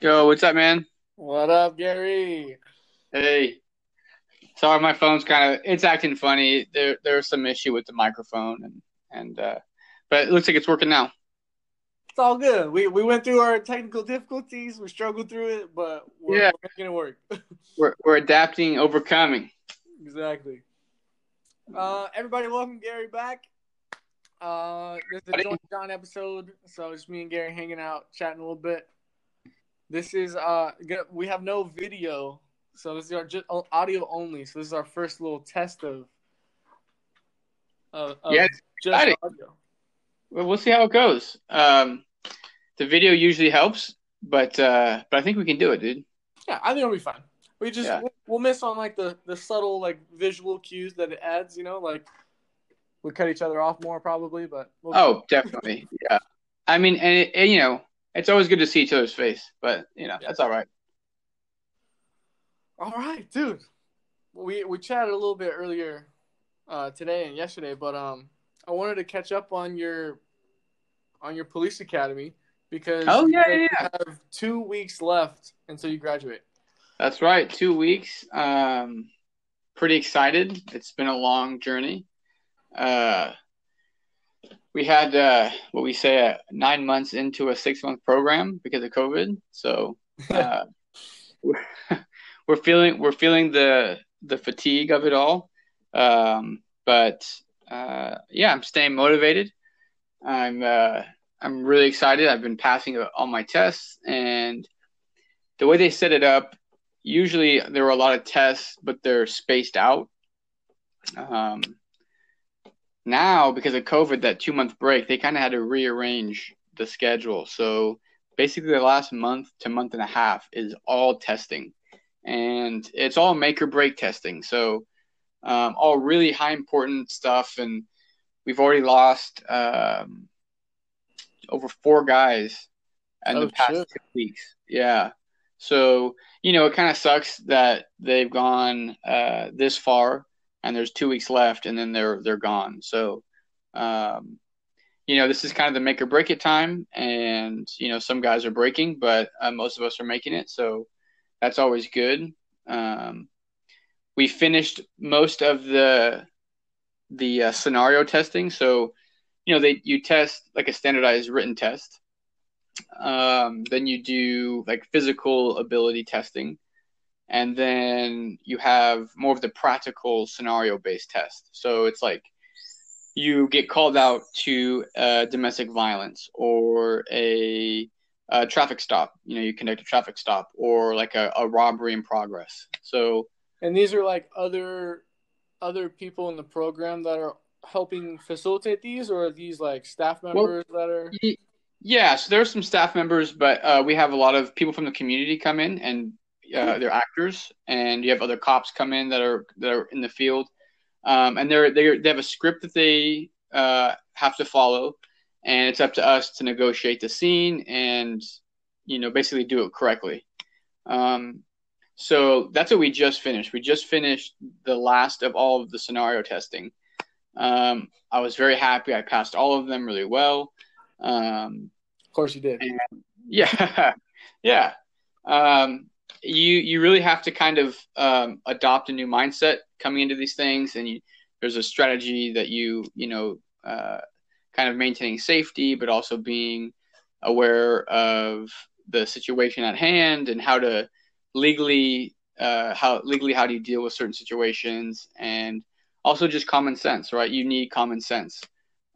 Yo, what's up, man? What up, Gary? Hey. Sorry, my phone's kind of it's acting funny. There there's some issue with the microphone and and uh but it looks like it's working now. It's all good. We we went through our technical difficulties. We struggled through it, but we're, Yeah. we're making it work. We're we're adapting, overcoming. exactly. Uh, everybody, welcome Gary back. Uh, this is a joint John episode, so it's me and Gary hanging out, chatting a little bit. This is uh, we have no video, so this is our just audio only. So this is our first little test of. Of, of Yeah, just audio. Well, we'll see how it goes. Um the video usually helps, but uh but I think we can do it, dude. Yeah, I think it'll be fine. We just Yeah. we'll, we'll miss on like the the subtle like visual cues that it adds. You know, like we cut each other off more probably, but we'll Oh, definitely. Yeah. I mean, and, it, and you know, it's always good to see each other's face, but you know, that's all right. All right, dude. We we chatted a little bit earlier uh, today and yesterday, but um, I wanted to catch up on your on your police academy because Oh, yeah, yeah, yeah. have two weeks left until you graduate. That's right. Two weeks. Um, pretty excited. It's been a long journey. Uh, we had uh, what we say uh, nine months into a six month program because of COVID. So uh, we're, we're feeling we're feeling the the fatigue of it all. Um, but uh, yeah, I'm staying motivated. I'm uh, I'm really excited. I've been passing all my tests, and the way they set it up usually there were a lot of tests, but they're spaced out. Um, now, because of COVID, that two month break, they kind of had to rearrange the schedule. So basically, the last month to month and a half is all testing, and it's all make or break testing. So um, all really high important stuff, and we've already lost um, over four guys in Oh, the past two weeks. Yeah. So, you know, it kind of sucks that they've gone uh, this far and there's two weeks left and then they're they're gone. So, um, you know, this is kind of the make or break it time, and you know, some guys are breaking, but uh, most of us are making it. So that's always good. Um, we finished most of the the uh, scenario testing. So, you know, they you test like a standardized written test. Um, then you do like physical ability testing, and then you have more of the practical scenario based test. So it's like you get called out to uh, domestic violence or a, a traffic stop. You know, you conduct a traffic stop or like a, a robbery in progress. So And these are like other other people in the program that are helping facilitate these, or are these like staff members that are? Yeah, so there are some staff members, but uh, we have a lot of people from the community come in, and uh, they're actors, and you have other cops come in that are that are in the field, um, and they're they they have a script that they uh, have to follow, and it's up to us to negotiate the scene and you know basically do it correctly. Um, so that's what we just finished. We just finished the last of all of the scenario testing. Um, I was very happy. I passed all of them really well. Um, Of course, you did. yeah, yeah. Um, you you really have to kind of um, adopt a new mindset coming into these things, and you, there's a strategy that you you know uh, kind of maintaining safety, but also being aware of the situation at hand and how to legally uh, how legally how do you deal with certain situations, and also just common sense, right? You need common sense.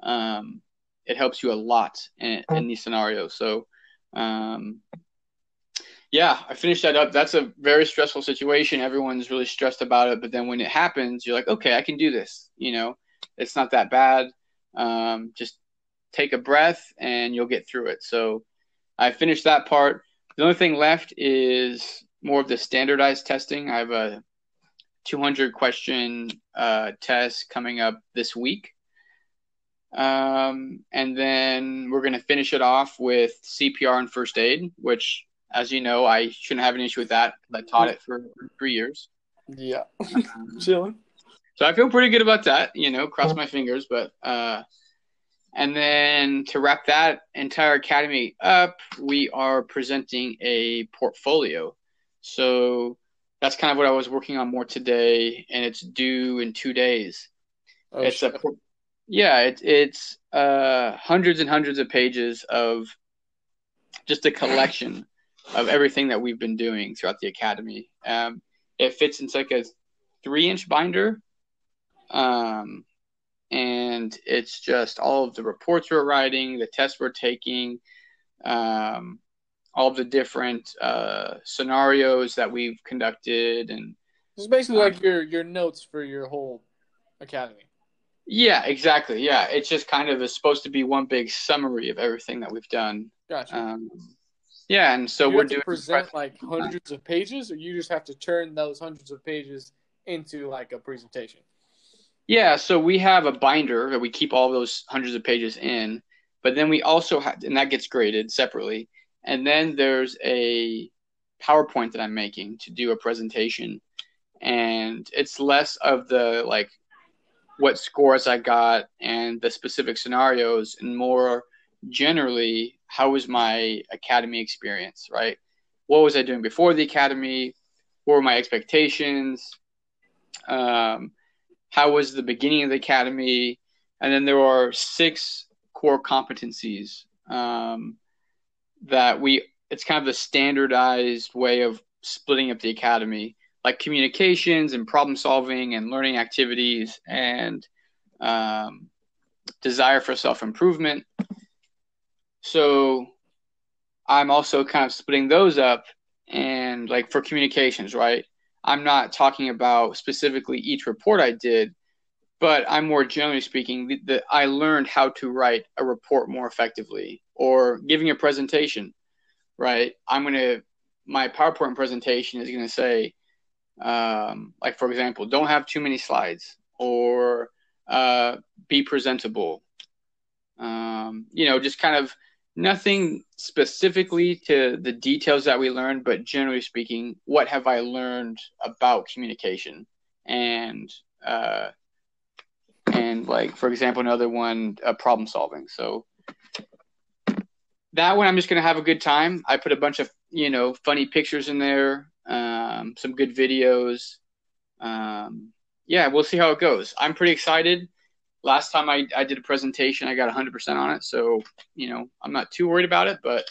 Um, it helps you a lot in, in these scenarios. So, um, yeah, I finished that up. That's a very stressful situation. Everyone's really stressed about it, but then when it happens, you're like, okay, I can do this. You know, it's not that bad. Um, just take a breath and you'll get through it. So, I finished that part. The only thing left is more of the standardized testing. I have a 200 question uh, test coming up this week. Um, and then we're going to finish it off with CPR and first aid, which, as you know, I shouldn't have an issue with that. I taught it for three years. Yeah, chilling. So I feel pretty good about that, you know, cross my fingers. But uh, And then to wrap that entire academy up, we are presenting a portfolio. So that's kind of what I was working on more today, and it's due in two days. Oh, it's shit. a yeah, it, it's uh, hundreds and hundreds of pages of just a collection of everything that we've been doing throughout the academy. Um, it fits into like a three inch binder. Um, and it's just all of the reports we're writing, the tests we're taking, um, all the different uh, scenarios that we've conducted, and it's basically um, like your your notes for your whole academy. Yeah, exactly. Yeah, it's just kind of is supposed to be one big summary of everything that we've done. Gotcha. Um, yeah, and so you we're doing present like hundreds of pages, or you just have to turn those hundreds of pages into like a presentation. Yeah, so we have a binder that we keep all those hundreds of pages in, but then we also have, and that gets graded separately. And then there's a PowerPoint that I'm making to do a presentation, and it's less of the like what scores I got and the specific scenarios, and more generally how was my academy experience, right? What was I doing before the academy? What were my expectations? Um, how was the beginning of the academy, and then there are six core competencies um, that we. It's kind of the standardized way of splitting up the academy, like communications and problem solving and learning activities and um, desire for self improvement. So I'm also kind of splitting those up and like for communications, right? I'm not talking about specifically each report I did, but I'm more generally speaking that I learned how to write a report more effectively or giving a presentation, right? I'm going to, my PowerPoint presentation is going to say, um, like, for example, don't have too many slides or uh, be presentable. Um, you know, just kind of nothing specifically to the details that we learned, but generally speaking, what have I learned about communication and uh, and like for example, another one, uh, problem solving. So that one, I'm just gonna have a good time. I put a bunch of you know funny pictures in there, um, some good videos. Um, yeah, we'll see how it goes. I'm pretty excited last time I, I did a presentation, I got 100% on it. So, you know, I'm not too worried about it, but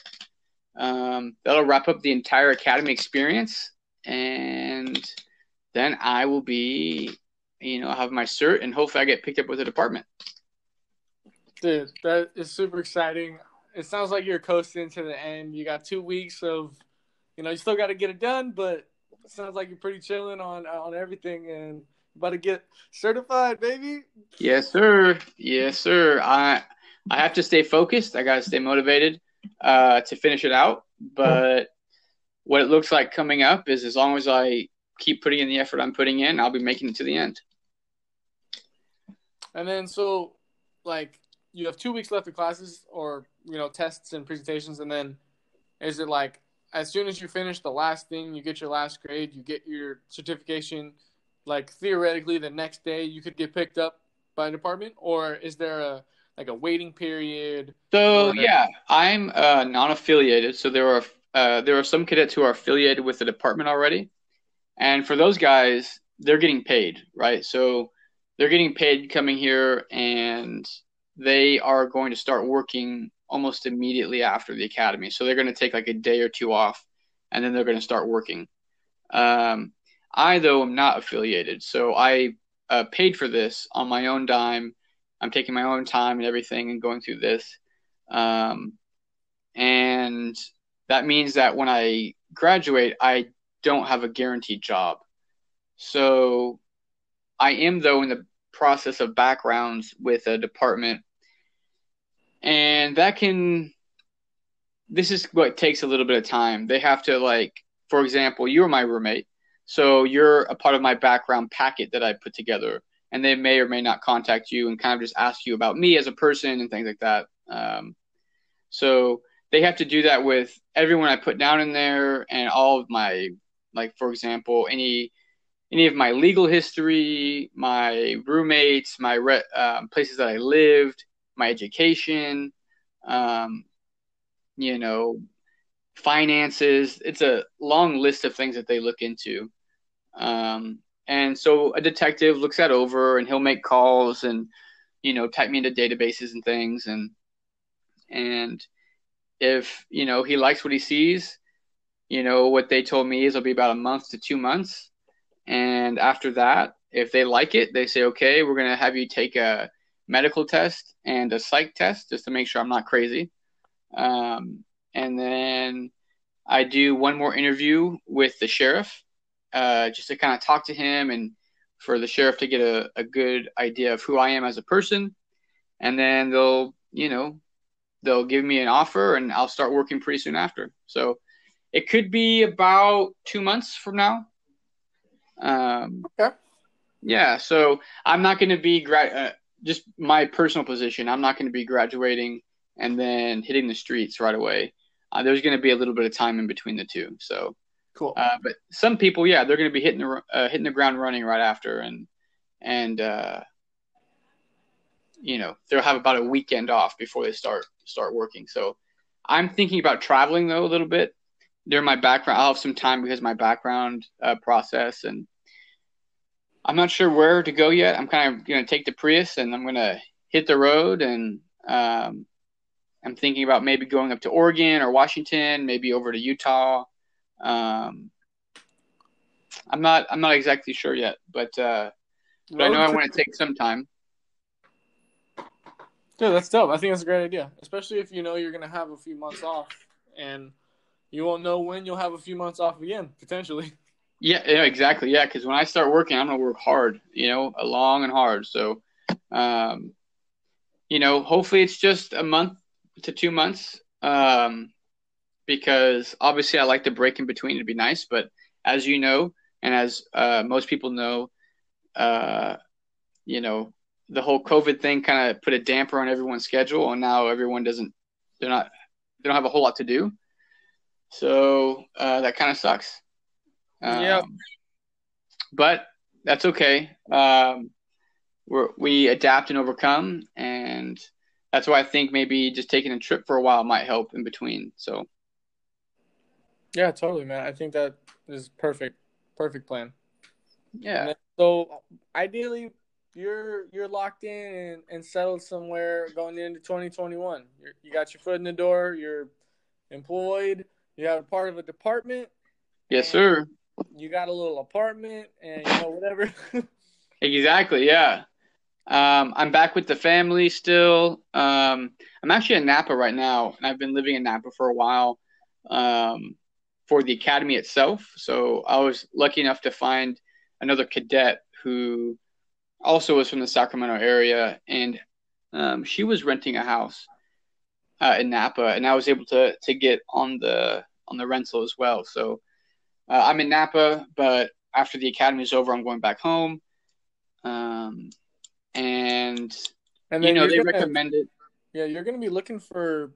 um, that'll wrap up the entire academy experience. And then I will be, you know, have my cert and hopefully I get picked up with a department. Dude, that is super exciting. It sounds like you're coasting to the end. You got two weeks of, you know, you still got to get it done, but it sounds like you're pretty chilling on on everything. And about to get certified, baby. Yes, sir. Yes, sir. I I have to stay focused. I gotta stay motivated uh, to finish it out. But what it looks like coming up is as long as I keep putting in the effort I'm putting in, I'll be making it to the end. And then so like you have two weeks left of classes or you know tests and presentations and then is it like as soon as you finish the last thing you get your last grade you get your certification like theoretically the next day you could get picked up by a department or is there a like a waiting period? So yeah i'm uh, non-affiliated so there are uh, there are some cadets who are affiliated with the department already. And for those guys they're getting paid right? So they're getting paid coming here and they are going to start working almost immediately after the academy. So they're going to take like a day or two off and then they're going to start working. Um, I, though, am not affiliated. So I uh, paid for this on my own dime. I'm taking my own time and everything and going through this. Um, and that means that when I graduate, I don't have a guaranteed job. So I am, though, in the process of backgrounds with a department. And that can, this is what takes a little bit of time. They have to, like, for example, you were my roommate. So you're a part of my background packet that I put together, and they may or may not contact you and kind of just ask you about me as a person and things like that. Um, so they have to do that with everyone I put down in there and all of my, like for example, any any of my legal history, my roommates, my re- um, places that I lived, my education, um, you know, finances. It's a long list of things that they look into. Um, and so a detective looks that over and he'll make calls and, you know, type me into databases and things. And, and if, you know, he likes what he sees, you know, what they told me is it'll be about a month to two months. And after that, if they like it, they say, okay, we're going to have you take a medical test and a psych test just to make sure I'm not crazy. Um, and then I do one more interview with the sheriff uh, just to kind of talk to him and for the sheriff to get a, a good idea of who I am as a person. And then they'll, you know, they'll give me an offer and I'll start working pretty soon after. So it could be about two months from now. Um, okay. Yeah. So I'm not going to be grad. Uh, just my personal position. I'm not going to be graduating and then hitting the streets right away. Uh, there's going to be a little bit of time in between the two. So cool. Uh, but some people, yeah, they're going to be hitting the uh, hitting the ground running right after, and and uh, you know they'll have about a weekend off before they start start working. So I'm thinking about traveling though a little bit during my background. I'll have some time because my background uh, process and I'm not sure where to go yet. I'm kind of going to take the Prius and I'm going to hit the road and um, I'm thinking about maybe going up to Oregon or Washington, maybe over to Utah. Um, I'm not I'm not exactly sure yet, but uh, but I know I want to take some time. Dude, that's dope. I think that's a great idea, especially if you know you're gonna have a few months off, and you won't know when you'll have a few months off again, potentially. Yeah, yeah, exactly. Yeah, because when I start working, I'm gonna work hard. You know, long and hard. So, um, you know, hopefully it's just a month to two months. Um, because obviously I like the break in between. It'd be nice, but as you know, and as uh, most people know, uh, you know, the whole COVID thing kind of put a damper on everyone's schedule, and now everyone doesn't. They're not. They don't have a whole lot to do. So uh, that kind of sucks. Um, yeah. But that's okay. Um, we we adapt and overcome, and that's why I think maybe just taking a trip for a while might help in between. So. Yeah, totally, man. I think that is perfect. Perfect plan. Yeah. Then, so ideally, you're you're locked in and, and settled somewhere going into 2021. You're, you got your foot in the door. You're employed. You have a part of a department. Yes, sir. You got a little apartment and you know whatever. exactly. Yeah. Um, I'm back with the family still. Um, I'm actually in Napa right now, and I've been living in Napa for a while um, for the academy itself. So I was lucky enough to find another cadet who also was from the Sacramento area, and um, she was renting a house uh, in Napa, and I was able to to get on the on the rental as well. So uh, I'm in Napa, but after the academy is over, I'm going back home. Um, and, and you know they gonna, recommended. Yeah, you're going to be looking for,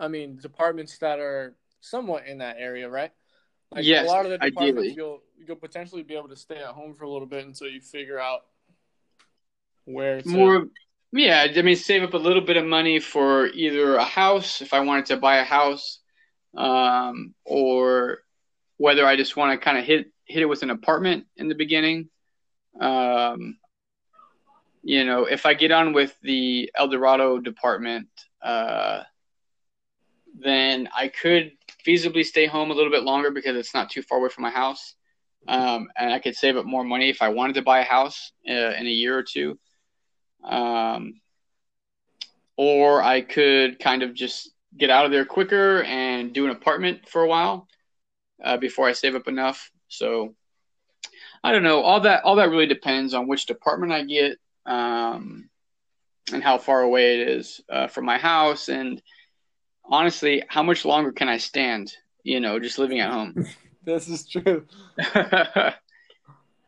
I mean, departments that are somewhat in that area, right? Like yes, a lot of the departments ideally. you'll you'll potentially be able to stay at home for a little bit until you figure out where to... more. Yeah, I mean, save up a little bit of money for either a house if I wanted to buy a house, um, or whether I just want to kind of hit hit it with an apartment in the beginning. Um, you know, if I get on with the El Dorado department, uh, then I could feasibly stay home a little bit longer because it's not too far away from my house. Um, and I could save up more money if I wanted to buy a house uh, in a year or two. Um, or I could kind of just get out of there quicker and do an apartment for a while uh, before I save up enough. So I don't know. All that all that really depends on which department I get um, and how far away it is uh, from my house, and honestly, how much longer can I stand? You know, just living at home. this is true.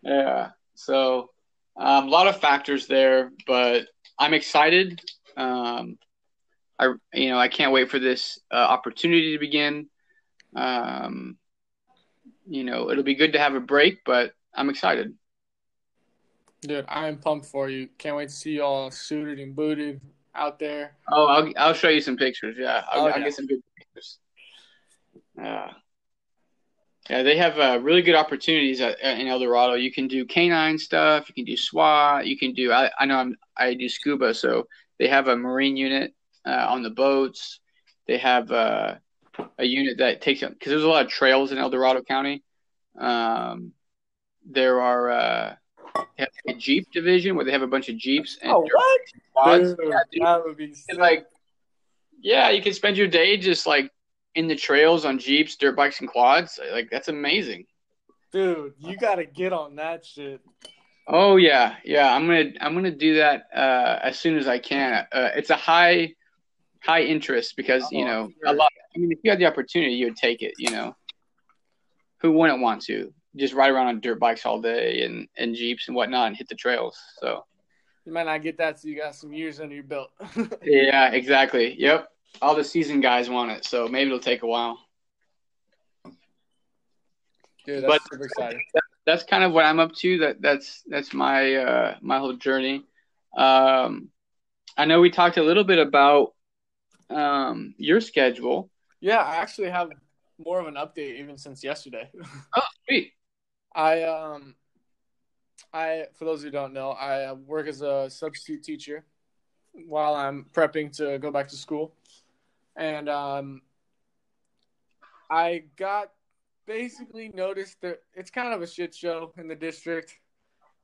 yeah. So um, a lot of factors there, but I'm excited. Um, I you know I can't wait for this uh, opportunity to begin. Um, you know, it'll be good to have a break, but I'm excited. Dude, I'm pumped for you. Can't wait to see you all suited and booted out there. Oh, I'll I'll show you some pictures. Yeah, I'll, Oh, I'll yeah. get some good pictures. Yeah, yeah, they have uh, really good opportunities at, at- in El Dorado. You can do canine stuff. You can do SWAT. You can do. I, I know I'm I do scuba, so they have a marine unit uh, on the boats. They have uh, a unit that takes because there's a lot of trails in El Dorado County. Um, there are uh, a Jeep division where they have a bunch of Jeeps and Oh, what? quads. Dude, Yeah, dude. that would be sick. And like, yeah, you can spend your day just like in the trails on Jeeps, dirt bikes, and quads. Like that's amazing. dude, you gotta get on that shit. Oh yeah, yeah. I'm gonna I'm gonna do that uh, as soon as I can. Uh, it's a high high interest because you Oh, know sure. a lot. I mean, if you had the opportunity, you would take it. You know, who wouldn't want to just ride around on dirt bikes all day and and Jeeps and whatnot and hit the trails? So You might not get that, so you got some years under your belt. yeah, exactly. Yep. All the seasoned guys want it, so maybe it'll take a while. Dude, that's But- super exciting. that's kind of what I'm up to. That that's that's my uh, my whole journey. Um, I know we talked a little bit about um, your schedule. Yeah, I actually have more of an update even since yesterday. Oh, sweet. I um, I for those who don't know, I uh, work as a substitute teacher while I'm prepping to go back to school, and um, I got basically noticed that it's kind of a shit show in the district.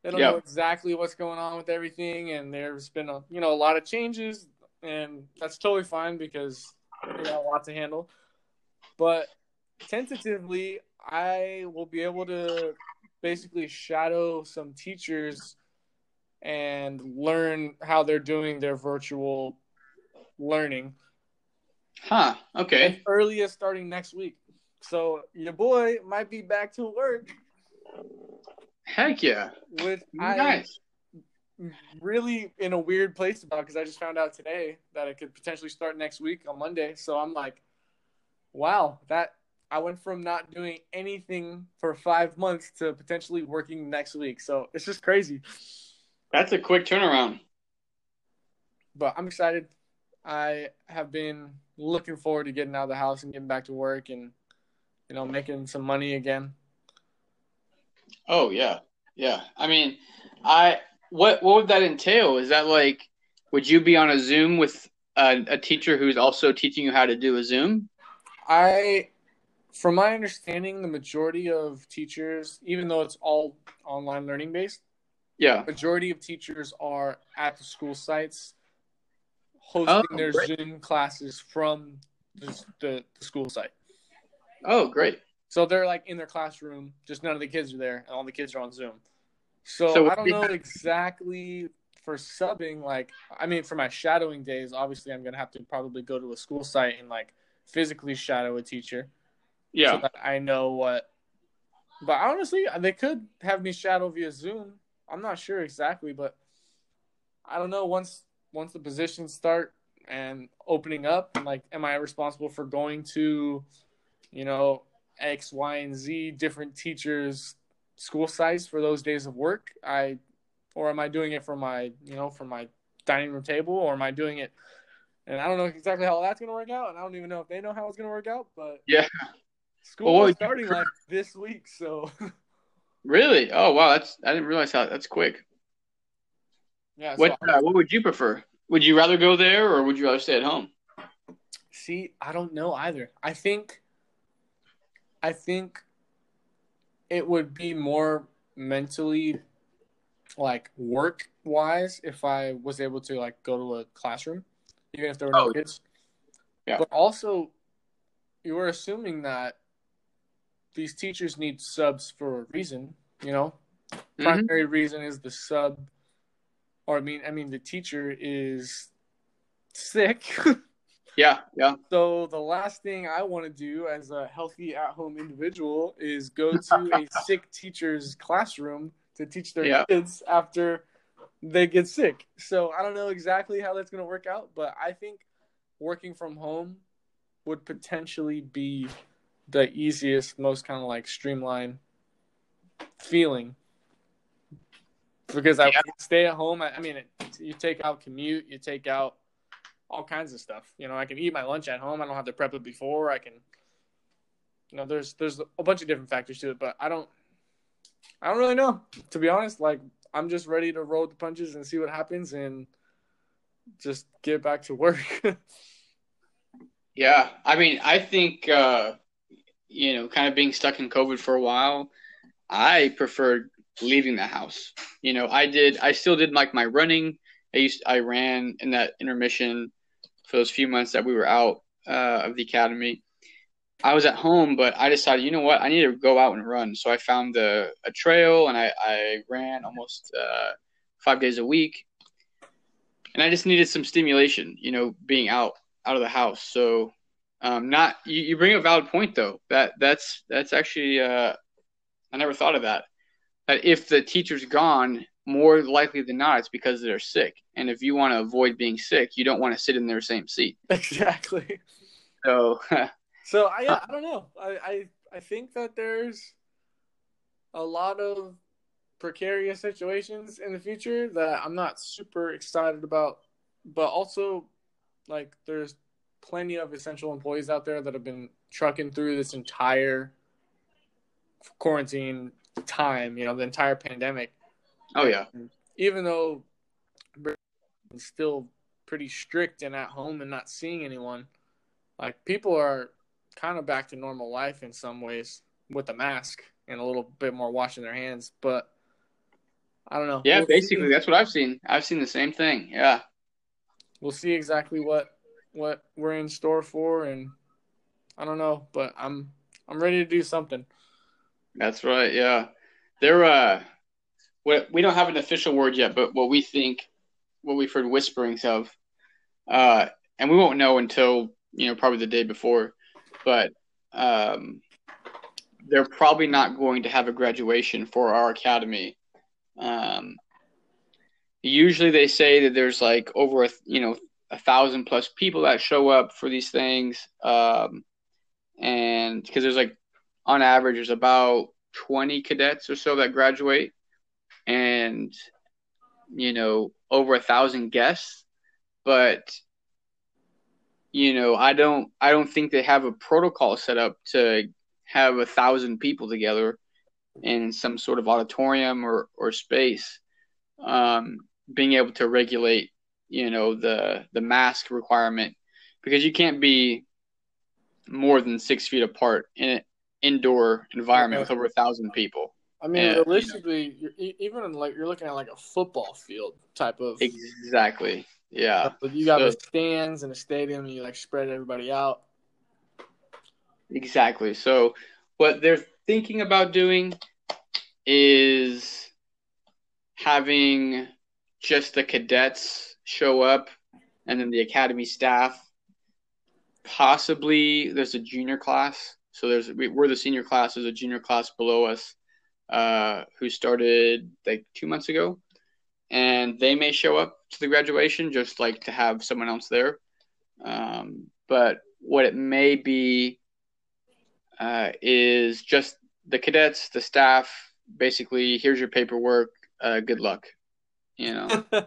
They don't Yeah. know exactly what's going on with everything, and there's been a you know a lot of changes, and that's totally fine because they got a lot to handle. But tentatively, I will be able to basically shadow some teachers and learn how they're doing their virtual learning. Huh. Okay. Early starting next week. So your boy might be back to work, Heck yeah. which I Nice. really in a weird place about because I just found out today that it could potentially start next week on Monday. So I'm like, wow, that I went from not doing anything for five months to potentially working next week. So it's just crazy. That's a quick turnaround. But I'm excited. I have been looking forward to getting out of the house and getting back to work and you know making some money again. Oh yeah. Yeah. I mean, I what what would that entail? Is that like would you be on a Zoom with a, a teacher who's also teaching you how to do a Zoom? I, from my understanding, the majority of teachers, even though it's all online learning based, Yeah. majority of teachers are at the school sites oh, hosting Oh, their great. Zoom classes from the, the, the school site. Oh, great. So they're like in their classroom, just none of the kids are there, and all the kids are on Zoom. So, So I don't know exactly for subbing. Like, I mean, for my shadowing days, obviously, I'm gonna have to probably go to a school site and like physically shadow a teacher. Yeah. so that I know what. But honestly, they could have me shadow via Zoom. I'm not sure exactly, but I don't know. Once once the positions start and opening up, like, am I responsible for going to, you know, X, Y, and Z different teachers' school sites for those days of work? I, or am I doing it from my, you know, from my dining room table, or am I doing it? And I don't know exactly how that's gonna work out, and I don't even know if they know how it's gonna work out, but Yeah. School Well, starting like this week, so Really? Oh, wow. That's I didn't realize how that's quick. yeah. What uh, what would you prefer? Would you rather go there or would you rather stay at home? see, I don't know either. I think, I think, it would be more mentally, like work wise, if I was able to like go to a classroom, even if there were no Oh, kids. yeah. But also, you were assuming that these teachers need subs for a reason, you know. Mhm. primary reason is the sub or i mean i mean the teacher is sick Yeah, yeah. so the last thing i want to do as a healthy at-home individual is go to a sick teacher's classroom to teach their Yeah. kids after they get sick so i don't know exactly how that's going to work out but i think working from home would potentially be the easiest most kind of like streamlined feeling because I Yeah. stay at home. I, I mean, it, you take out commute, you take out all kinds of stuff. You know, I can eat my lunch at home. I don't have to prep it before. I can, you know, there's there's a bunch of different factors to it, but I don't, I don't really know to be honest. Like I'm just ready to roll the punches and see what happens and just get back to work. yeah, I mean, I think uh, you know, kind of being stuck in COVID for a while, I preferred leaving the house. You know, I did, I still did like my running. I used, I ran in that intermission for those few months that we were out uh, of the academy. I was at home, but I decided, you know what, I need to go out and run. So I found a, a trail and I, I ran almost uh, five days a week. And I just needed some stimulation, you know, being out out of the house. So, um, not you, you bring a valid point though. That that's that's actually uh, I never thought of that. That if the teacher's gone, more likely than not, it's because they're sick. And if you want to avoid being sick, you don't want to sit in their same seat. Exactly. So, so I I don't know. I, I I think that there's a lot of precarious situations in the future that I'm not super excited about, but also like there's plenty of essential employees out there that have been trucking through this entire quarantine time, you know, the entire pandemic. Oh yeah. Even though it's still pretty strict and at home and not seeing anyone, like people are kind of back to normal life in some ways with the mask and a little bit more washing their hands, but I don't know. Yeah, we'll basically see. that's what I've seen. I've seen the same thing. Yeah. We'll see exactly what what we're in store for and I don't know, but I'm I'm ready to do something. That's right. Yeah, there. Uh, what we don't have an official word yet, but what we think, what we've heard whisperings of, uh, and we won't know until you know probably the day before, but um, they're probably not going to have a graduation for our academy. Um, usually they say that there's like over a you know a thousand plus people that show up for these things, um, and because there's like on average, there's about 20 cadets or so that graduate, and you know over a thousand guests. But you know, I don't, I don't think they have a protocol set up to have a thousand people together in some sort of auditorium or or space. Um, being able to regulate, you know, the the mask requirement because you can't be more than six feet apart in an indoor environment with over a thousand people. I mean, and, realistically, you know, even like you're looking at like a football field type of exactly. Yeah, But you got so, the stands in a stadium, and you like spread everybody out. Exactly. So, what they're thinking about doing is having just the cadets show up, and then the academy staff. Possibly, there's a junior class so there's we're the senior class. There's a junior class below us uh, who started like two months ago, and they may show up to the graduation just like to have someone else there. Um, but what it may be uh, is just the cadets, the staff. Basically, here's your paperwork. Uh, good luck. You know.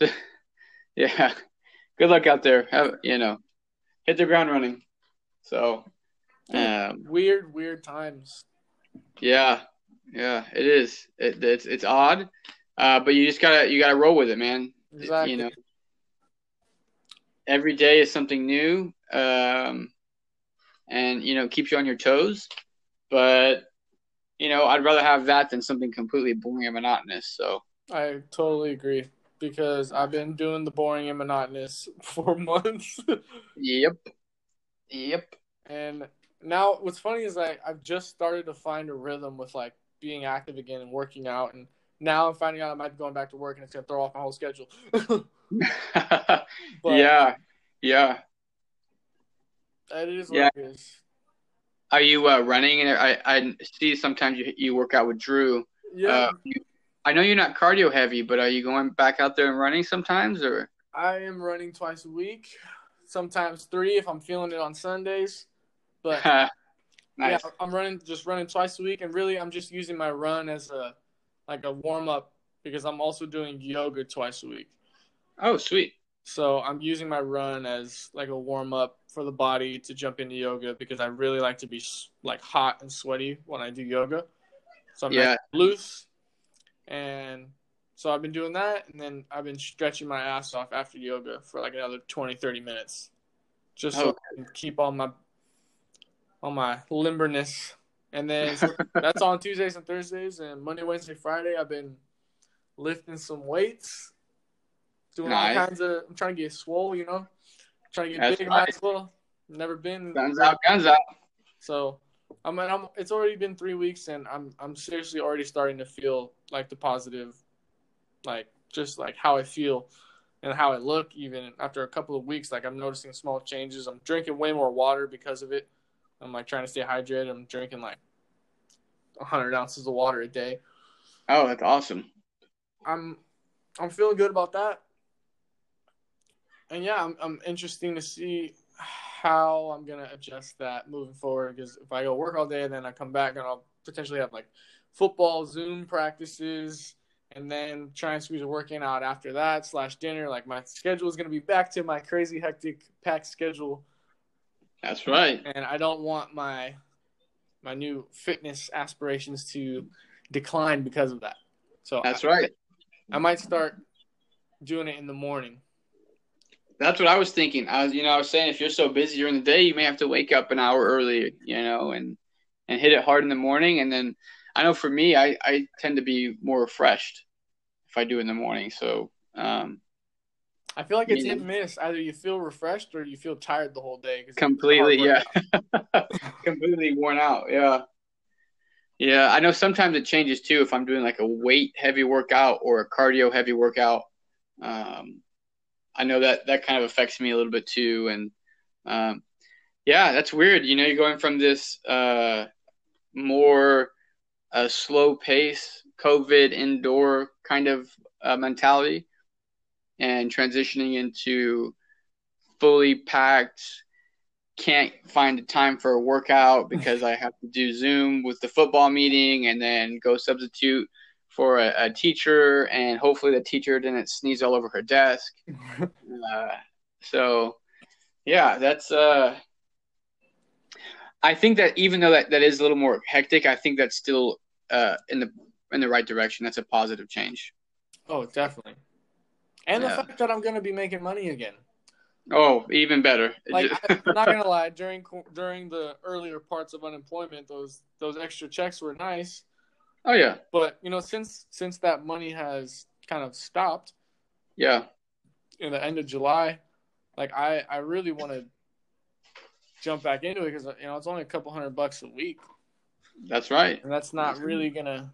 yeah. Good luck out there. Have, you know, hit the ground running. So um, weird, weird times. Yeah, yeah, it is. It, it's it's odd, uh, but you just gotta you gotta roll with it, man. Exactly. You know, every day is something new, um, and you know keeps you on your toes. But you know, I'd rather have that than something completely boring and monotonous. So I totally agree because I've been doing the boring and monotonous for months. yep. Yep. And now what's funny is like I've just started to find a rhythm with like being active again and working out, and now I'm finding out I might be going back to work and it's gonna throw off my whole schedule. but, yeah, yeah. It is yeah. it is. Are you uh, running? And I I see sometimes you you work out with Drew. Yeah. Uh, you, I know you're not cardio heavy, but are you going back out there and running sometimes, or? I am running twice a week, sometimes three if I'm feeling it on Sundays. But nice. yeah, I'm running just running twice a week, and really I'm just using my run as a like a warm up because I'm also doing yoga twice a week. Oh, sweet. So I'm using my run as like a warm up for the body to jump into yoga because I really like to be like hot and sweaty when I do yoga. So I'm Yeah. nice loose, and so I've been doing that, and then I've been stretching my ass off after yoga for like another 20, 30 minutes, just so. I can keep all my all my limberness. And then so that's on Tuesdays and Thursdays, and Monday, Wednesday, Friday I've been lifting some weights, doing Nice. all kinds of. I'm trying to get swole, you know, trying to get That's big in right. Maxwell. Never been. Guns out, guns out. So I'm, I'm. It's already been three weeks, and I'm. I'm seriously already starting to feel like the positive, like just like how I feel, and how I look. Even after a couple of weeks, like I'm noticing small changes. I'm drinking way more water because of it. I'm like trying to stay hydrated. I'm drinking like 100 ounces of water a day. Oh, that's awesome. I'm. I'm feeling good about that. And yeah, I'm. I'm interesting to see how I'm gonna adjust that moving forward. Because if I go work all day, then I come back and I'll potentially have like football Zoom practices, and then try and squeeze a working out after that slash dinner. Like my schedule is gonna be back to my crazy hectic packed schedule, That's right. and I don't want my my new fitness aspirations to decline because of that. So That's I, right. I might start doing it in the morning. That's what I was thinking. I was, you know, I was saying if you're so busy during the day, you may have to wake up an hour early, you know, and and hit it hard in the morning. And then I know for me, I I tend to be more refreshed if I do in the morning. So um, I feel like it's hit and miss. Either you feel refreshed or you feel tired the whole day. completely, yeah, completely worn out. Yeah, yeah. I know sometimes it changes too if I'm doing like a weight heavy workout or a cardio heavy workout. Um, I know that that kind of affects me a little bit too, and um, yeah, that's weird. You know, you're going from this uh, more uh, slow pace COVID indoor kind of uh, mentality, and transitioning into fully packed. Can't find a time for a workout because I have to do Zoom with the football meeting, and then go substitute for a, a teacher, and hopefully the teacher didn't sneeze all over her desk. Uh, so, yeah, that's. Uh, I think that even though that, that is a little more hectic, I think that's still uh, in the in the right direction. That's a positive change. Oh, definitely. And Yeah. the fact that I'm going to be making money again. Oh, even better. Like I'm not gonna lie, during during the earlier parts of unemployment, those those extra checks were nice. Oh yeah, But you know, since since that money has kind of stopped yeah, in the end of July, like I I really want to jump back into it because you know it's only a couple hundred bucks a week, that's right. and that's not really gonna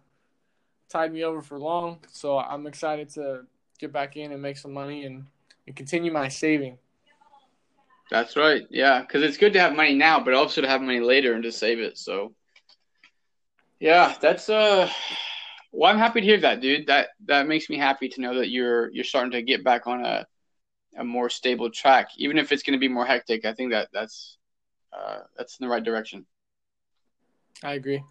tide me over for long. So I'm excited to get back in and make some money and, and continue my saving. That's right. Yeah, because it's good to have money now, but also to have money later and to save it. So, yeah, that's uh. Well, I'm happy to hear that, dude. That that makes me happy to know that you're you're starting to get back on a a more stable track, even if it's to be more hectic. I think that that's uh that's in the right direction. I agree.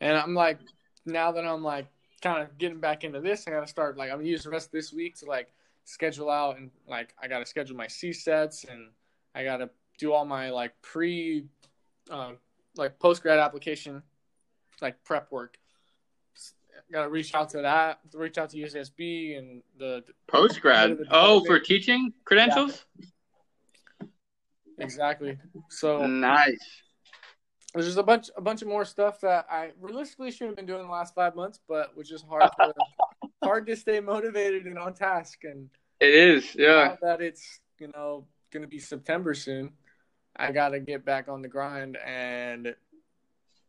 And I'm like, now that I'm like kind of getting back into this, I got to start like I'm gonna use the rest of this week to like schedule out and like I got to schedule my CSETs and I got to do all my like pre, um, like post grad application, like prep work. Got to reach out to that, reach out to UCSB and the Post grad. Head of the Oh, for teaching credentials. exactly. So Nice. there's just a bunch a bunch of more stuff that I realistically should have been doing the last five months, but which is hard to hard to stay motivated and on task. And It is. Yeah. that it's you know gonna be September soon, I gotta get back on the grind and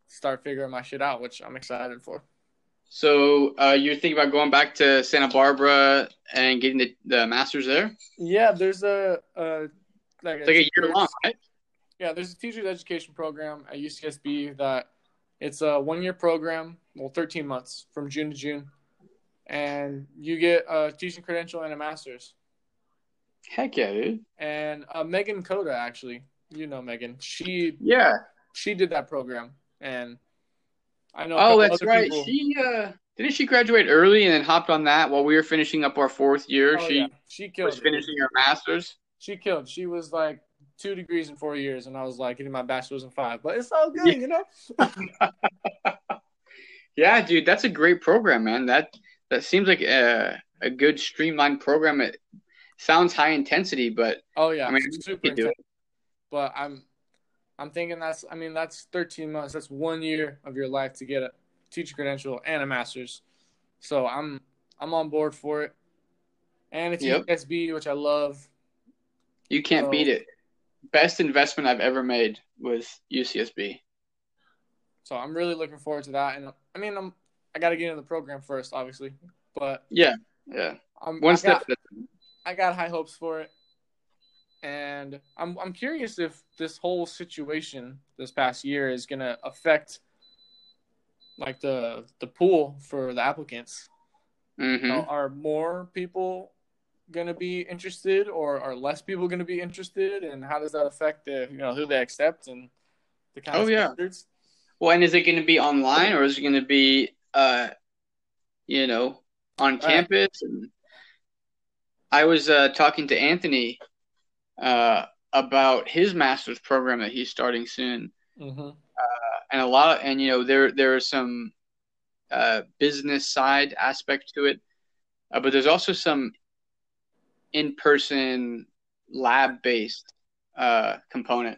start figuring my shit out, which I'm excited for. So uh, you're thinking about going back to Santa Barbara and getting the, the masters there? Yeah, there's a, a like It's like a year long, right? Yeah, there's a teacher's education program at UCSB that it's a one year program, well, 13 months from June to June, and you get a teaching credential and a master's. Heck yeah, dude. And uh, Megan Coda, actually, you know Megan, she Yeah. she did that program, and I know. Oh, that's right. people- She uh didn't she graduate early and then hopped on that while we were finishing up our fourth year? Oh, she yeah. she killed was it. finishing her master's. She killed. She was like two degrees in four years, and I was like getting my bachelor's in five. But it's all good, Yeah. you know. Yeah, dude, that's a great program, man. That that seems like a a good streamlined program. It sounds high intensity, but Oh yeah, I mean, it's you super could do intense. But I'm, I'm thinking that's. I mean, that's 13 months. That's one year of your life to get a teacher credential and a master's. So I'm, I'm on board for it. And it's Yep. UCSB, which I love. you can't So- beat it. Best investment I've ever made was UCSB. So I'm really looking forward to that. And I mean, I'm, I got to get into the program first, obviously. But Yeah, I'm one I step. got- at a time. I got high hopes for it. And I'm I'm curious if this whole situation this past year is gonna affect like the the pool for the applicants. Mhm. You know, are more people gonna be interested or are less people gonna be interested and how does that affect the you know who they accept and the kind Oh, of yeah. standards? Well, and is it going to be online or is it going to be, uh, you know, on Right. campus? And I was uh, talking to Anthony uh, about his master's program that he's starting soon, Mm-hmm. and a lot, of, and you know, there there are some uh, business side aspect to it, uh, but there's also some in-person lab-based uh, component.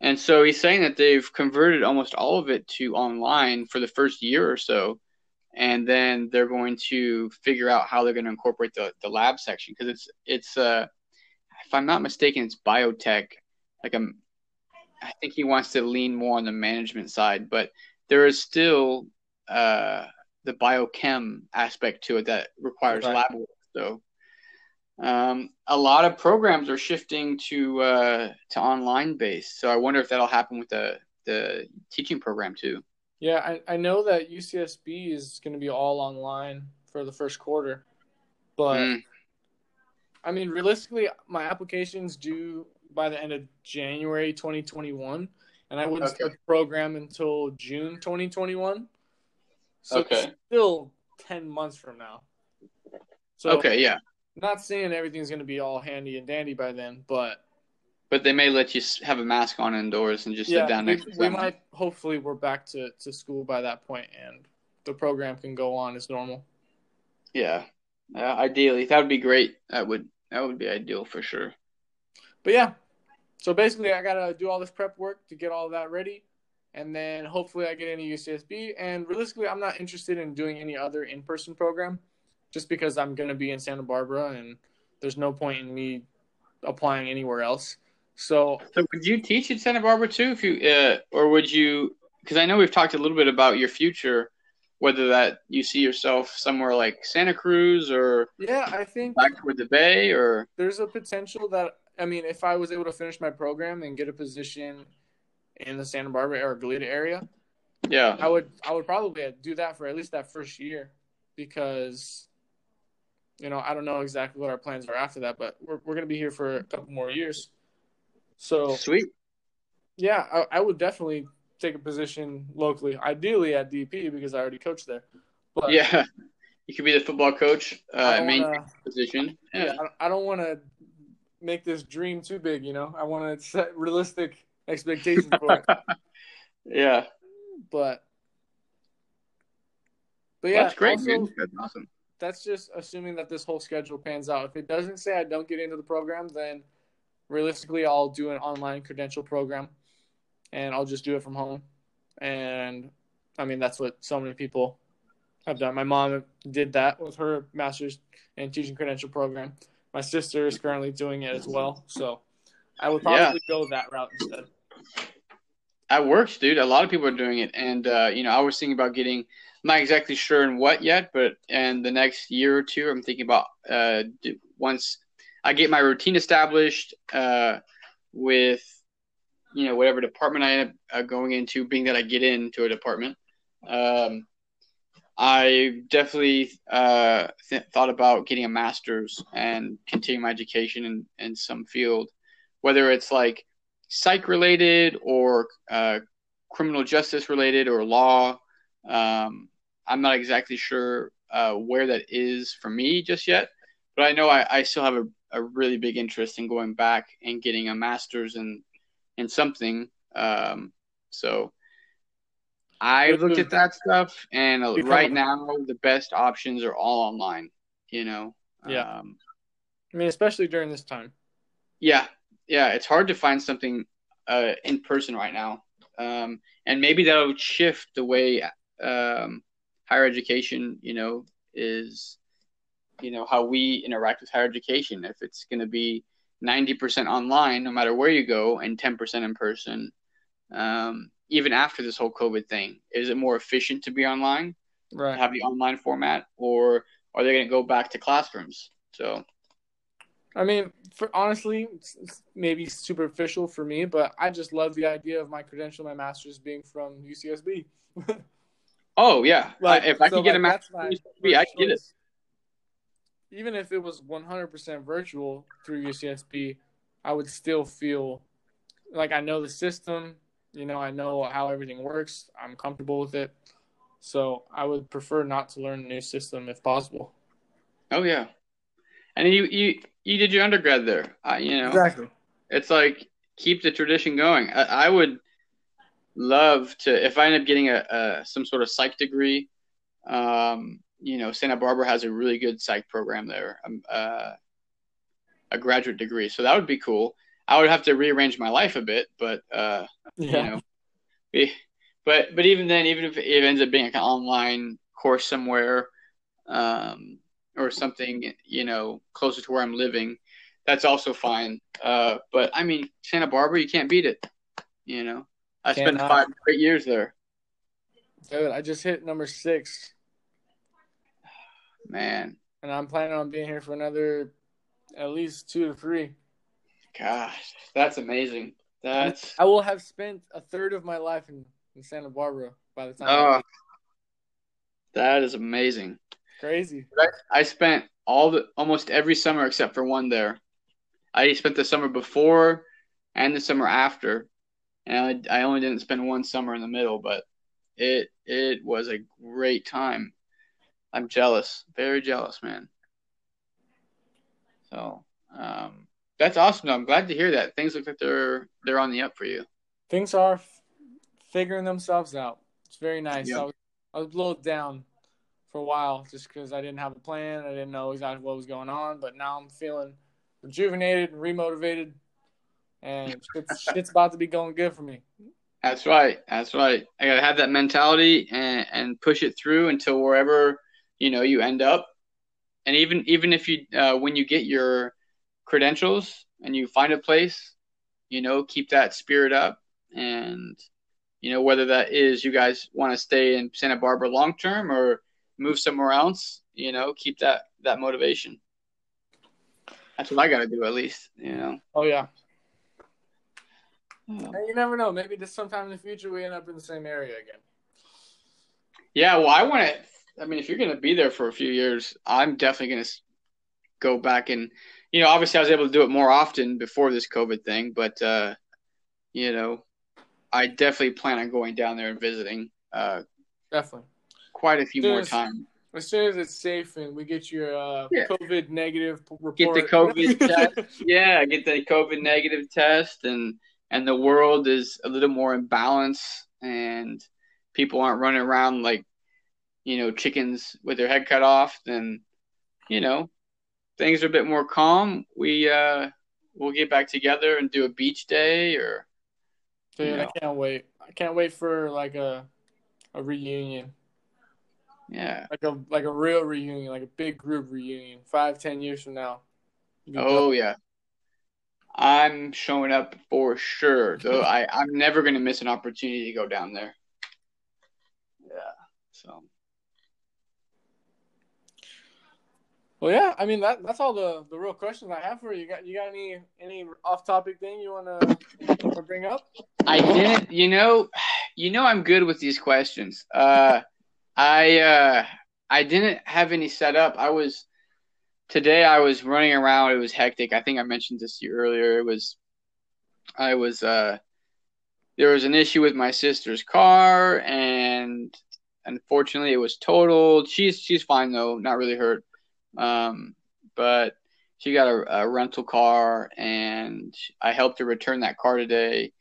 And so he's saying that they've converted almost all of it to online for the first year or so. And then they're going to figure out how they're going to incorporate the, the lab section because it's it's uh I'm not mistaken it's biotech like I'm I think he wants to lean more on the management side but there is still uh the biochem aspect to it that requires Right. lab work so um, a lot of programs are shifting to uh, to online based. So I wonder if that'll happen with the the teaching program too. Yeah, I, I know that UCSB is gonna be all online for the first quarter. But Mm, I mean, realistically, my application's due by the end of January 2021, and I wouldn't Okay. start the program until June 2021. So Okay. still 10 months from now. So okay, yeah, not saying everything's going to be all handy and dandy by then, but but they may let you have a mask on indoors and just yeah, sit down we, next to we might hopefully we're back to, to school by that point and the program can go on as normal. Yeah, uh, ideally that would be great. That would that would be ideal for sure. But yeah, so basically, I gotta do all this prep work to get all of that ready, and then hopefully I get into UCSB. And realistically, I'm not interested in doing any other in-person program, just because I'm gonna be in Santa Barbara, and there's no point in me applying anywhere else. So So would you teach at Santa Barbara too, if you uh, or would you? Because I know we've talked a little bit about your future, whether that you see yourself somewhere like Santa Cruz or yeah, I think back toward the Bay, or there's a potential that I mean, if I was able to finish my program and get a position in the Santa Barbara or Goleta area, yeah, I would I would probably do that for at least that first year because you know I don't know exactly what our plans are after that, but we're we're gonna be here for a couple more years. So sweet. yeah, I, I would definitely take a position locally, ideally at DP because I already coached there. But Yeah, you could be the football coach, uh, main wanna- position. yeah, Yeah. I don't- want to make this dream too big. You know, I want to set realistic expectations for it. yeah, But but Well, yeah, that's great, also. That's awesome. that's just assuming that this whole schedule pans out. If it doesn't say I don't get into the program, then realistically, I'll do an online credential program, and I'll just do it from home. And I mean, that's what so many people have done. My mom did that with her master's and teaching credential program. My sister is currently doing it as well. So I would probably Yeah. go that route instead. That works, dude. A lot of people are doing it, and uh, you know, I was thinking about getting. I'm not exactly sure in what yet, but in the next year or two, I'm thinking about uh, once I get my routine established uh, with, you know, whatever department I end up uh, going into, being that I get into a department. Um, I definitely uh, th- thought about getting a master's and continuing my education in, in some field, whether it's like psych related or uh, criminal justice related or law. Um, I'm not exactly sure uh, where that is for me just yet, but I know I, I still have a, a really big interest in going back and getting a master's in in something. Um, so I looked at that stuff, and right now the best options are all online. You know. Yeah. Um, I mean, especially during this time. Yeah, yeah, it's hard to find something uh, in person right now, um, and maybe that'll shift the way um, higher education, you know, is, you know, how we interact with higher education. If it's going to be ninety percent online, no matter where you go, and ten percent in person, um, even after this whole COVID thing, is it more efficient to be online, right? Have the online format, or are they going to go back to classrooms? So I mean, for honestly, maybe superficial for me, but I just love the idea of my credential, my master's being from UCSB. oh yeah, like, if I so could get a master's from UCSB, I get it. Even if it was 100% virtual through UCSB, I would still feel like I know the system. You know, I know how everything works. I'm comfortable with it. So I would prefer not to learn a new system if possible. Oh yeah, and you you you did your undergrad there. Uh, you know, exactly. It's like keep the tradition going. I, I, would love to if I end up getting a, a some sort of psych degree. Um, you know, Santa Barbara has a really good psych program there, um, uh, a graduate degree. So that would be cool. I would have to rearrange my life a bit, but uh, yeah. you know, but but even then, even if it ends up being like an online course somewhere, um, or something, you know, closer to where I'm living, that's also fine. Uh, but I mean, Santa Barbara, you can't beat it. You know, I spent five great years there. Dude, I just hit number six. Man. And I'm planning on being here for another at least two to three. Gosh, that's amazing. That's I will have spent a third of my life in, in Santa Barbara by the time. Oh, that is amazing. Crazy. I, I spent all the almost every summer except for one there. I spent the summer before and the summer after, and I, I only didn't spend one summer in the middle, but it it was a great time. I'm jealous, very jealous, man. So um, that's awesome. I'm glad to hear that. Things look like they're they're on the up for you. Things are f- figuring themselves out. It's very nice. Yep. I, was, I was a little down for a while just because I didn't have a plan. I didn't know exactly what was going on. But now I'm feeling rejuvenated and remotivated, and shit's, shit's about to be going good for me. That's right. That's right. I gotta have that mentality and, and push it through until wherever you know you end up. And even even if you uh, when you get your credentials and you find a place, you know, keep that spirit up and you know whether that is you guys want to stay in Santa Barbara long term or move somewhere else, you know, keep that that motivation. That's what I got to do at least, you know. Oh yeah. Oh. you never know. Maybe just sometime in the future we end up in the same area again. Yeah, well, I want to. I mean, if you're going to be there for a few years, I'm definitely going to go back and, you know, obviously I was able to do it more often before this COVID thing, but, uh, you know, I definitely plan on going down there and visiting. Uh, definitely quite a few more times. As soon as it's safe and we get your uh, yeah. COVID negative report. Get the COVID test. Yeah, get the COVID negative test, and and the world is a little more in balance, and people aren't running around like you know chickens with their head cut off. Then you know things are a bit more calm. We uh, we'll get back together and do a beach day, or. Dude, know. I can't wait. I can't wait for like a a reunion. Yeah. Like a like a real reunion, like a big group reunion, five, ten years from now. Oh yeah. I'm showing up for sure. Though I, I'm never gonna miss an opportunity to go down there. Yeah. So Well, yeah. I mean that that's all the, the real questions I have for you. You got you got any any off topic thing you wanna, wanna bring up? I didn't. You know, you know I'm good with these questions. Uh, I uh, I didn't have any set up. I was today. I was running around. It was hectic. I think I mentioned this to you earlier. It was I was uh, there was an issue with my sister's car, and unfortunately, it was totaled. She's she's fine though, not really hurt. Um, but she got a, a rental car, and I helped her return that car today.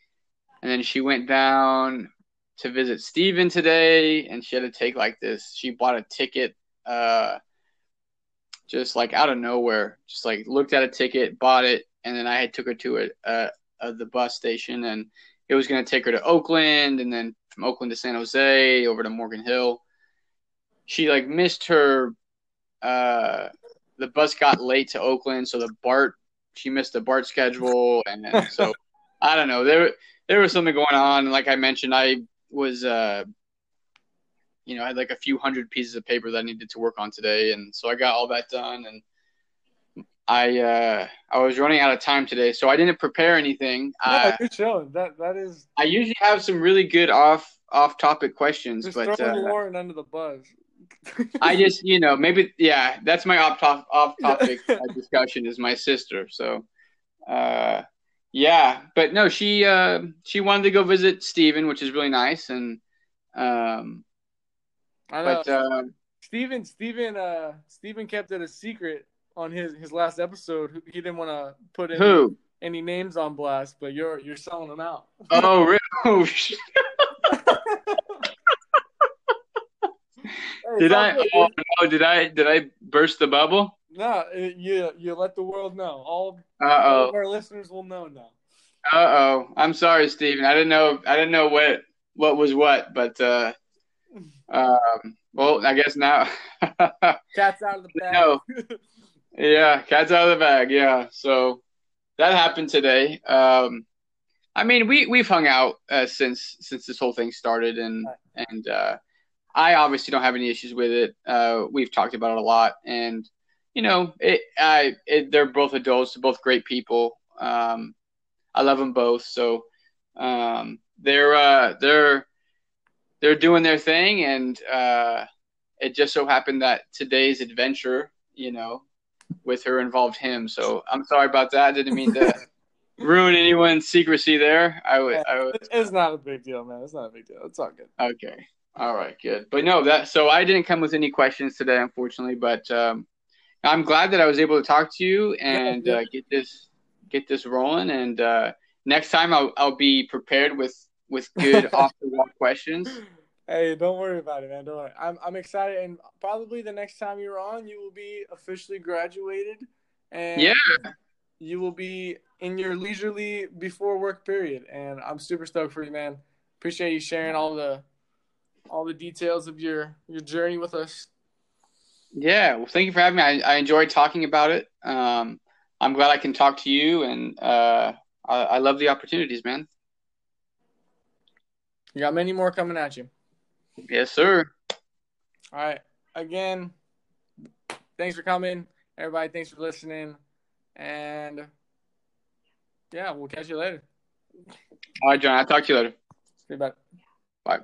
And then she went down to visit Steven today, and she had to take like this. She bought a ticket, uh, just like out of nowhere. Just like looked at a ticket, bought it, and then I had took her to a, a, a the bus station, and it was going to take her to Oakland, and then from Oakland to San Jose, over to Morgan Hill. She like missed her. Uh, the bus got late to Oakland, so the BART she missed the BART schedule, and then, so I don't know. There there was something going on. Like I mentioned, I was uh, you know, I had like a few hundred pieces of paper that I needed to work on today, and so I got all that done. And I uh, I was running out of time today, so I didn't prepare anything. Yeah, uh, good show. That that is I usually have some really good off off topic questions, just but throwing uh, Lauren under the bus. I just you know maybe yeah that's my off top off topic discussion is my sister. So uh, yeah, but no, she uh, she wanted to go visit Steven, which is really nice, and um, I know. but uh, Steven Steven uh Steven kept it a secret on his his last episode. He didn't want to put any, who? any names on blast, but you're you're selling them out. Oh, really? Oh, sh- Hey, did I? Oh no! Did I? Did I burst the bubble? No, you you let the world know. All, all of our listeners will know now. Uh oh. I'm sorry, Steven. I didn't know. I didn't know what what was what, but uh, um. Well, I guess now. Cat's out of the bag. No. yeah, cat's out of the bag. Yeah. So that happened today. Um, I mean, we we've hung out uh, since since this whole thing started, and and uh, I obviously don't have any issues with it. Uh, we've talked about it a lot, and you know, it. I it, they're both adults, they're both great people. Um, I love them both, so um, they're uh, they're they're doing their thing, and uh, it just so happened that today's adventure, you know, with her involved him. So I'm sorry about that. I didn't mean to ruin anyone's secrecy there. I would. I would It's- It's not a big deal, man. It's not a big deal. It's all good. Okay. All right. Good. But no, that so I didn't come with any questions today, unfortunately. But um, I'm glad that I was able to talk to you and Yeah, yeah. uh, get this get this rolling. And uh, next time I'll I'll be prepared with with good off the wall questions. Hey, don't worry about it, man. Don't worry. I'm I'm excited, and probably the next time you're on, you will be officially graduated, and Yeah. you will be in your leisurely before work period. And I'm super stoked for you, man. Appreciate you sharing all the all the details of your your journey with us. Yeah. Well, thank you for having me. I, I enjoyed talking about it. Um, I'm glad I can talk to you, and uh, I, I love the opportunities, man. You got many more coming at you. Yes, sir. All right. Again, thanks for coming, everybody. Thanks for listening, and yeah, we'll catch you later. All right, John. I'll talk to you later. Back. Bye.